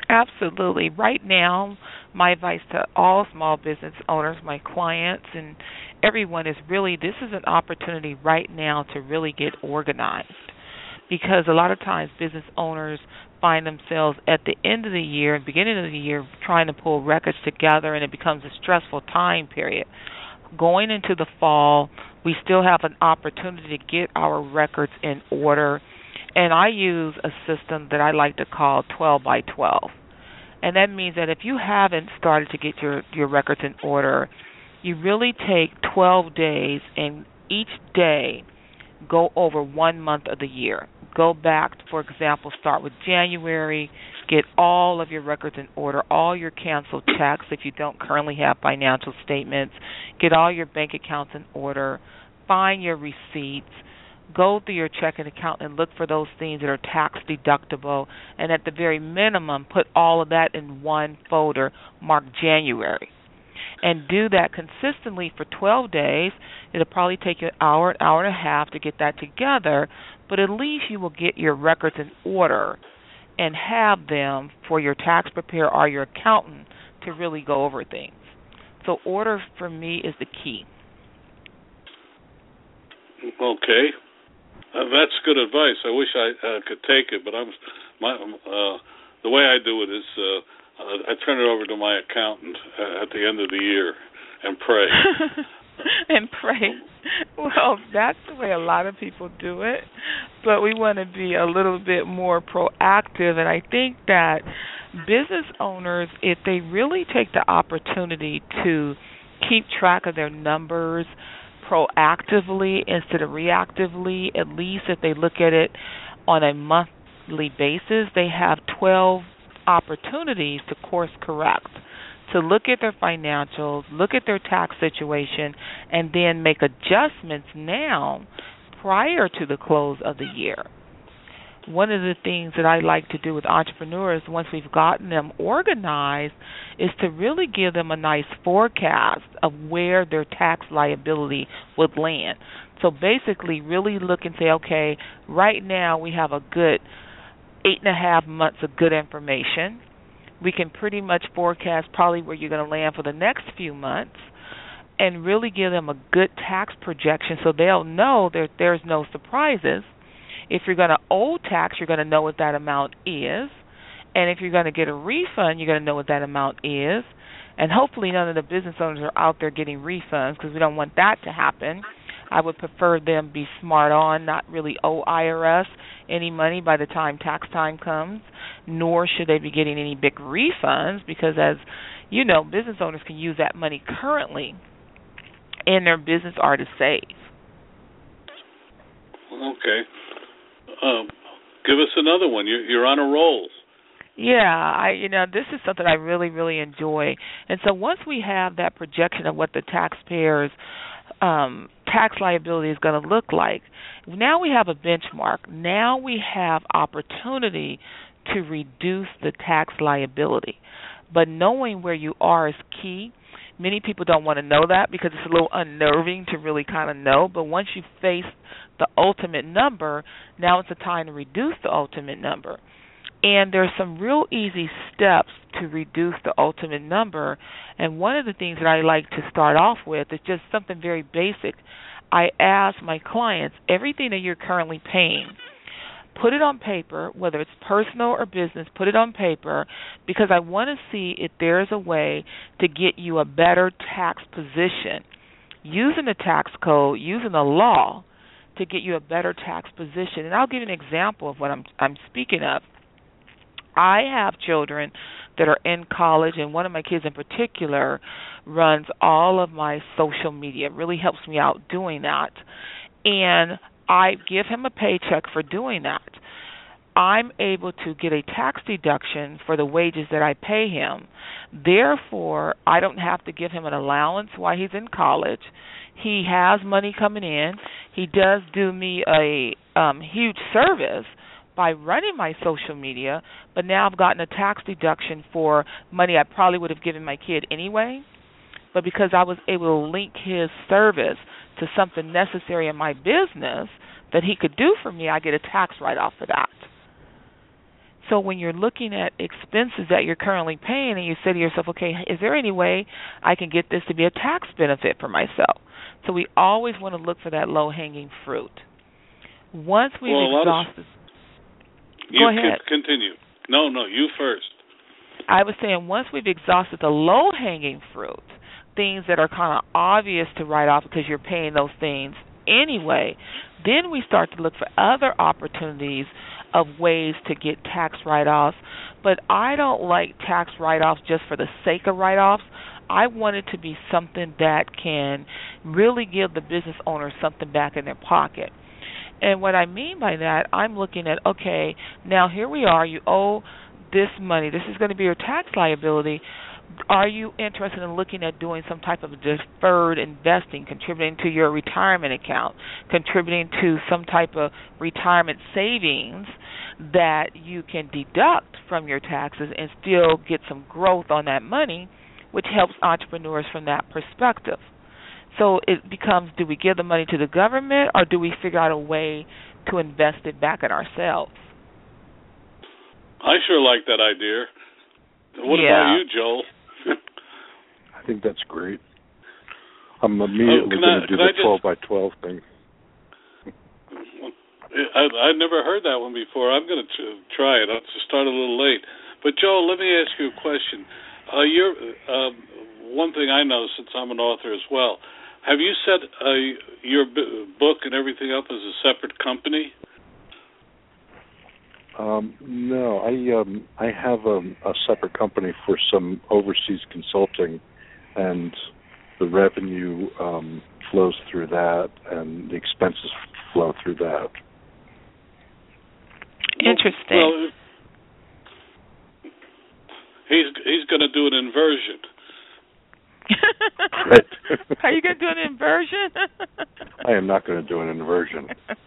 Absolutely. Right now, my advice to all small business owners, my clients, and everyone is really this is an opportunity right now to really get organized. Because a lot of times business owners find themselves at the end of the year and beginning of the year trying to pull records together and it becomes a stressful time period. Going into the fall, we still have an opportunity to get our records in order and I use a system that I like to call 12 by 12. And that means that if you haven't started to get your your records in order, you really take 12 days and each day go over one month of the year. Go back, for example, start with January, get all of your records in order, all your canceled checks if you don't currently have financial statements, get all your bank accounts in order, find your receipts, go through your checking account and look for those things that are tax deductible and at the very minimum put all of that in one folder marked January. And do that consistently for 12 days. It'll probably take you an hour, an hour and a half to get that together, but at least you will get your records in order and have them for your tax preparer or your accountant to really go over things. So order for me is the key. Okay, uh, that's good advice. I wish I uh, could take it, but I'm my uh, the way I do it is uh, I turn it over to my accountant uh, at the end of the year and pray. (laughs) (laughs) and pray. Well, that's the way a lot of people do it, but we want to be a little bit more proactive. And I think that business owners, if they really take the opportunity to keep track of their numbers proactively instead of reactively, at least if they look at it on a monthly basis, they have 12 opportunities to course correct to look at their financials, look at their tax situation, and then make adjustments now prior to the close of the year. One of the things that I like to do with entrepreneurs once we've gotten them organized is to really give them a nice forecast of where their tax liability would land. So basically, really look and say, okay, right now we have a good eight and a half months of good information we can pretty much forecast probably where you're going to land for the next few months and really give them a good tax projection so they'll know that there's no surprises If you're going to owe tax, you're going to know what that amount is. And if you're going to get a refund, you're going to know what that amount is. And hopefully, none of the business owners are out there getting refunds because we don't want that to happen. I would prefer them be smart on, not really owe IRS any money by the time tax time comes, nor should they be getting any big refunds because, as you know, business owners can use that money currently in their business or to save. Okay. Um, give us another one. You're, you're on a roll. Yeah, I you know this is something I really really enjoy, and so once we have that projection of what the taxpayers' um, tax liability is going to look like, now we have a benchmark. Now we have opportunity to reduce the tax liability, but knowing where you are is key. Many people don't want to know that because it's a little unnerving to really kind of know. But once you face the ultimate number, now it's a time to reduce the ultimate number. And there's some real easy steps to reduce the ultimate number. And one of the things that I like to start off with is just something very basic. I ask my clients everything that you're currently paying, put it on paper, whether it's personal or business, put it on paper because I want to see if there's a way to get you a better tax position using the tax code, using the law to get you a better tax position. And I'll give you an example of what I'm I'm speaking of. I have children that are in college, and one of my kids in particular runs all of my social media. Really helps me out doing that. And I give him a paycheck for doing that. I'm able to get a tax deduction for the wages that I pay him. Therefore, I don't have to give him an allowance while he's in college. He has money coming in. He does do me a um huge service by running my social media, but now I've gotten a tax deduction for money I probably would have given my kid anyway. But because I was able to link his service to something necessary in my business that he could do for me, I get a tax write off for that. So when you're looking at expenses that you're currently paying and you say to yourself, okay, is there any way I can get this to be a tax benefit for myself? So we always want to look for that low hanging fruit. Once we've well, exhausted you Go ahead. continue. No, no, you first. I was saying once we've exhausted the low hanging fruit, things that are kind of obvious to write off because you're paying those things anyway, then we start to look for other opportunities of ways to get tax write offs. But I don't like tax write offs just for the sake of write offs. I want it to be something that can really give the business owner something back in their pocket. And what I mean by that, I'm looking at okay, now here we are, you owe this money. This is going to be your tax liability. Are you interested in looking at doing some type of deferred investing, contributing to your retirement account, contributing to some type of retirement savings that you can deduct from your taxes and still get some growth on that money, which helps entrepreneurs from that perspective? So it becomes do we give the money to the government or do we figure out a way to invest it back in ourselves? I sure like that idea. What Yeah. about you, Joel? (laughs) I think that's great. I'm immediately Oh, going to do the just- 12 by 12 thing. (laughs) I, I've never heard that one before. I'm going to try it. I'll just start a little late. But Joel, let me ask you a question. Uh, you're um, one thing I know since I'm an author as well. Have you set uh, your b- book and everything up as a separate company? Um, no, I um, I have a, a separate company for some overseas consulting, and the revenue um, flows through that, and the expenses flow through that. Interesting. Well, he's he's going to do an inversion. Right. (laughs) Are you going to do an inversion? (laughs) I am not going to do an inversion. (laughs)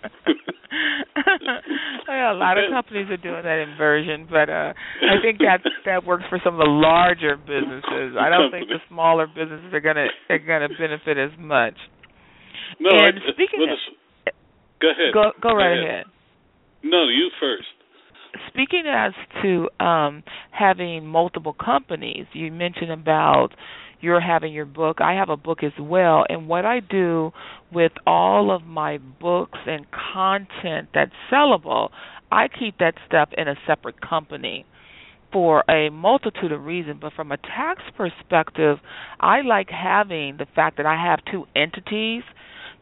yeah, a lot of companies are doing that inversion, but uh I think that that works for some of the larger businesses. I don't think the smaller businesses are gonna are gonna benefit as much. No, And I, speaking with of- a s- go ahead. Go go right ahead. ahead. No, you first. Speaking as to um having multiple companies, you mentioned about you're having your book. I have a book as well, and what I do with all of my books and content that's sellable, I keep that stuff in a separate company for a multitude of reasons, but from a tax perspective, I like having the fact that I have two entities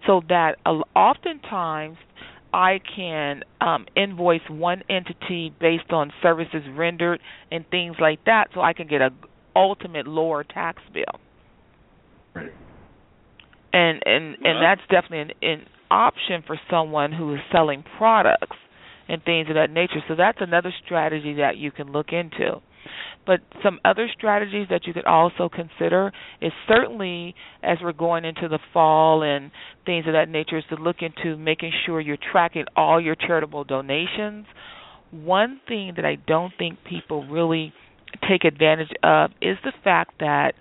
so that oftentimes I can um, invoice one entity based on services rendered and things like that, so I can get a ultimate lower tax bill. Right. And and and that's definitely an, an option for someone who is selling products and things of that nature. So that's another strategy that you can look into. But some other strategies that you could also consider is certainly as we're going into the fall and things of that nature is to look into making sure you're tracking all your charitable donations. One thing that I don't think people really take advantage of is the fact that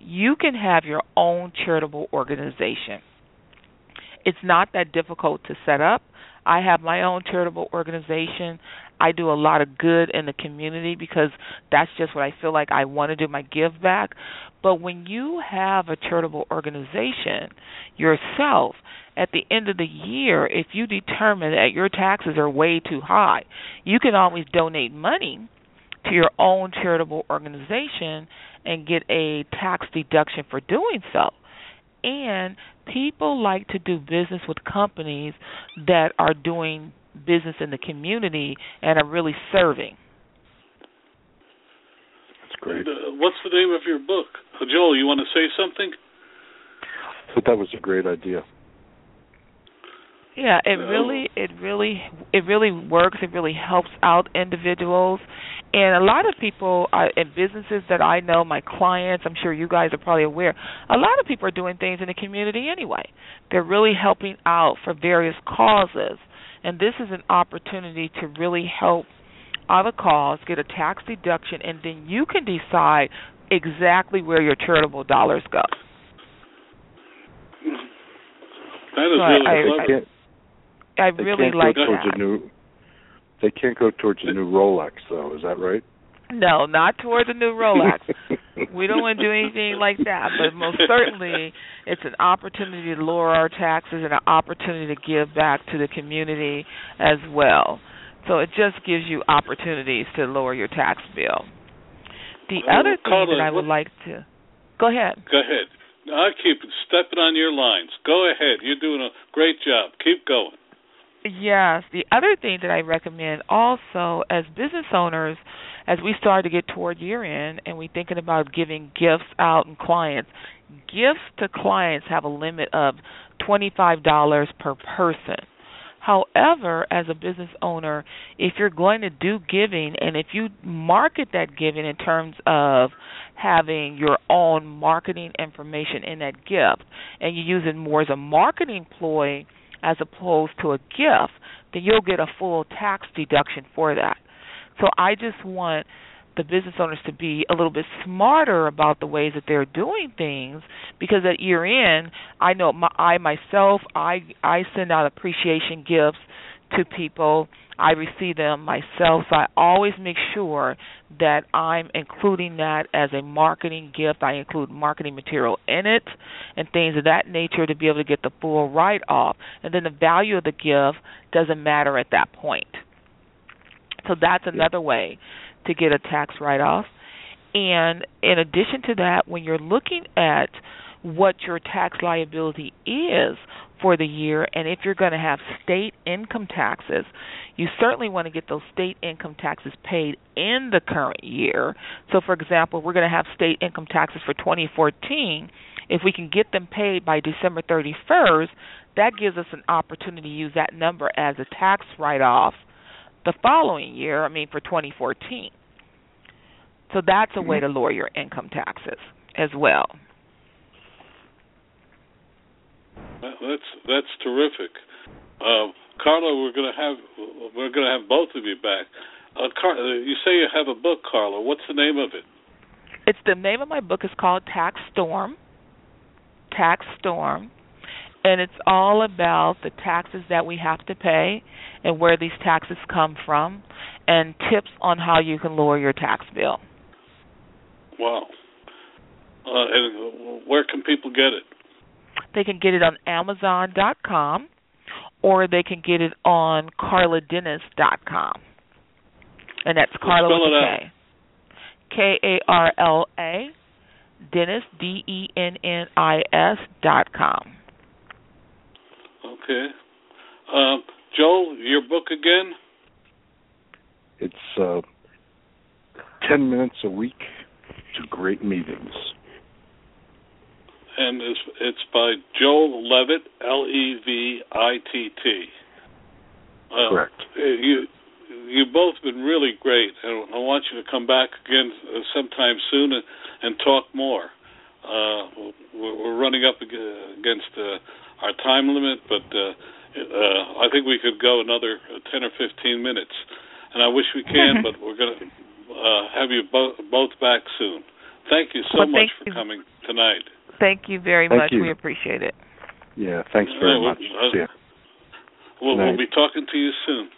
you can have your own charitable organization. It's not that difficult to set up. I have my own charitable organization. I do a lot of good in the community because that's just what I feel like I want to do my give back. But when you have a charitable organization yourself, at the end of the year, if you determine that your taxes are way too high, you can always donate money to your own charitable organization and get a tax deduction for doing so. And people like to do business with companies that are doing business in the community and are really serving. That's great. Uh, what's the name of your book? Uh, Joel, you want to say something? I thought that was a great idea. Yeah, it really it really it really works. It really helps out individuals and a lot of people are in businesses that I know, my clients, I'm sure you guys are probably aware, a lot of people are doing things in the community anyway. They're really helping out for various causes. And this is an opportunity to really help other cause, get a tax deduction, and then you can decide exactly where your charitable dollars go. That is so really I, clever. I, I really like that. They can't go towards a new Rolex, though. Is that right? No, not towards a new Rolex. (laughs) we don't want to do anything like that. But most certainly, it's an opportunity to lower our taxes and an opportunity to give back to the community as well. So it just gives you opportunities to lower your tax bill. The well, other thing Karla, that I would what, like to go ahead. Go ahead. I keep stepping on your lines. Go ahead. You're doing a great job. Keep going. Yes. The other thing that I recommend also as business owners, as we start to get toward year end and we're thinking about giving gifts out and clients, gifts to clients have a limit of $25 per person. However, as a business owner, if you're going to do giving and if you market that giving in terms of having your own marketing information in that gift and you use it more as a marketing ploy, as opposed to a gift, then you'll get a full tax deduction for that. So I just want the business owners to be a little bit smarter about the ways that they're doing things because at year end, I know my, I myself I I send out appreciation gifts to people I receive them myself. So I always make sure that I'm including that as a marketing gift. I include marketing material in it and things of that nature to be able to get the full write off. And then the value of the gift doesn't matter at that point. So that's another way to get a tax write off. And in addition to that, when you're looking at what your tax liability is for the year and if you're going to have state income taxes, you certainly want to get those state income taxes paid in the current year. So, for example, we're going to have state income taxes for 2014. If we can get them paid by December 31st, that gives us an opportunity to use that number as a tax write off the following year, I mean, for 2014. So, that's a way mm-hmm. to lower your income taxes as well. That's that's terrific. Uh, Karla, we're going to have we're going to have both of you back. Uh, Car- uh, you say you have a book, Karla. What's the name of it? It's the name of my book is called Tax Storm. Tax Storm, and it's all about the taxes that we have to pay and where these taxes come from, and tips on how you can lower your tax bill. Wow. Uh, and where can people get it? They can get it on Amazon.com or they can get it on KarlaDennis.com. And that's Karla with a K. K A R L A Dennis D E N N I S dot com. Okay. Um, Joel, your book again? It's uh, 10 minutes a week to great meetings. And it's, it's by Joel Levitt, L E V I T T. Uh, Correct. You you've both been really great, and I want you to come back again sometime soon and, and talk more. Uh, we're running up against uh, our time limit, but uh, uh, I think we could go another 10 or 15 minutes. And I wish we can, but we're going to uh, have you bo- both back soon. Thank you so well, much for you. coming tonight. Thank you very thank much. You. We appreciate it. Yeah, thanks very uh, much. Uh, See We'll, we'll be talking to you soon.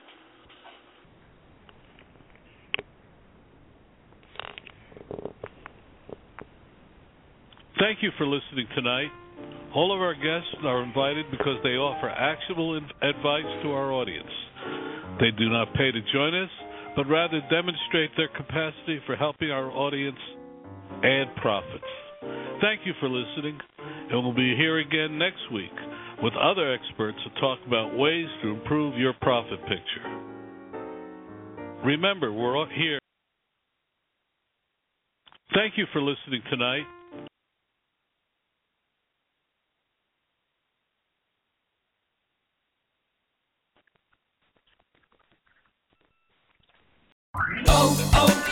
Thank you for listening tonight. All of our guests are invited because they offer actionable advice to our audience. They do not pay to join us, but rather demonstrate their capacity for helping our audience and profits. Thank you for listening, and we'll be here again next week with other experts to talk about ways to improve your profit picture. Remember, we're here. Thank you for listening tonight. Oh, oh!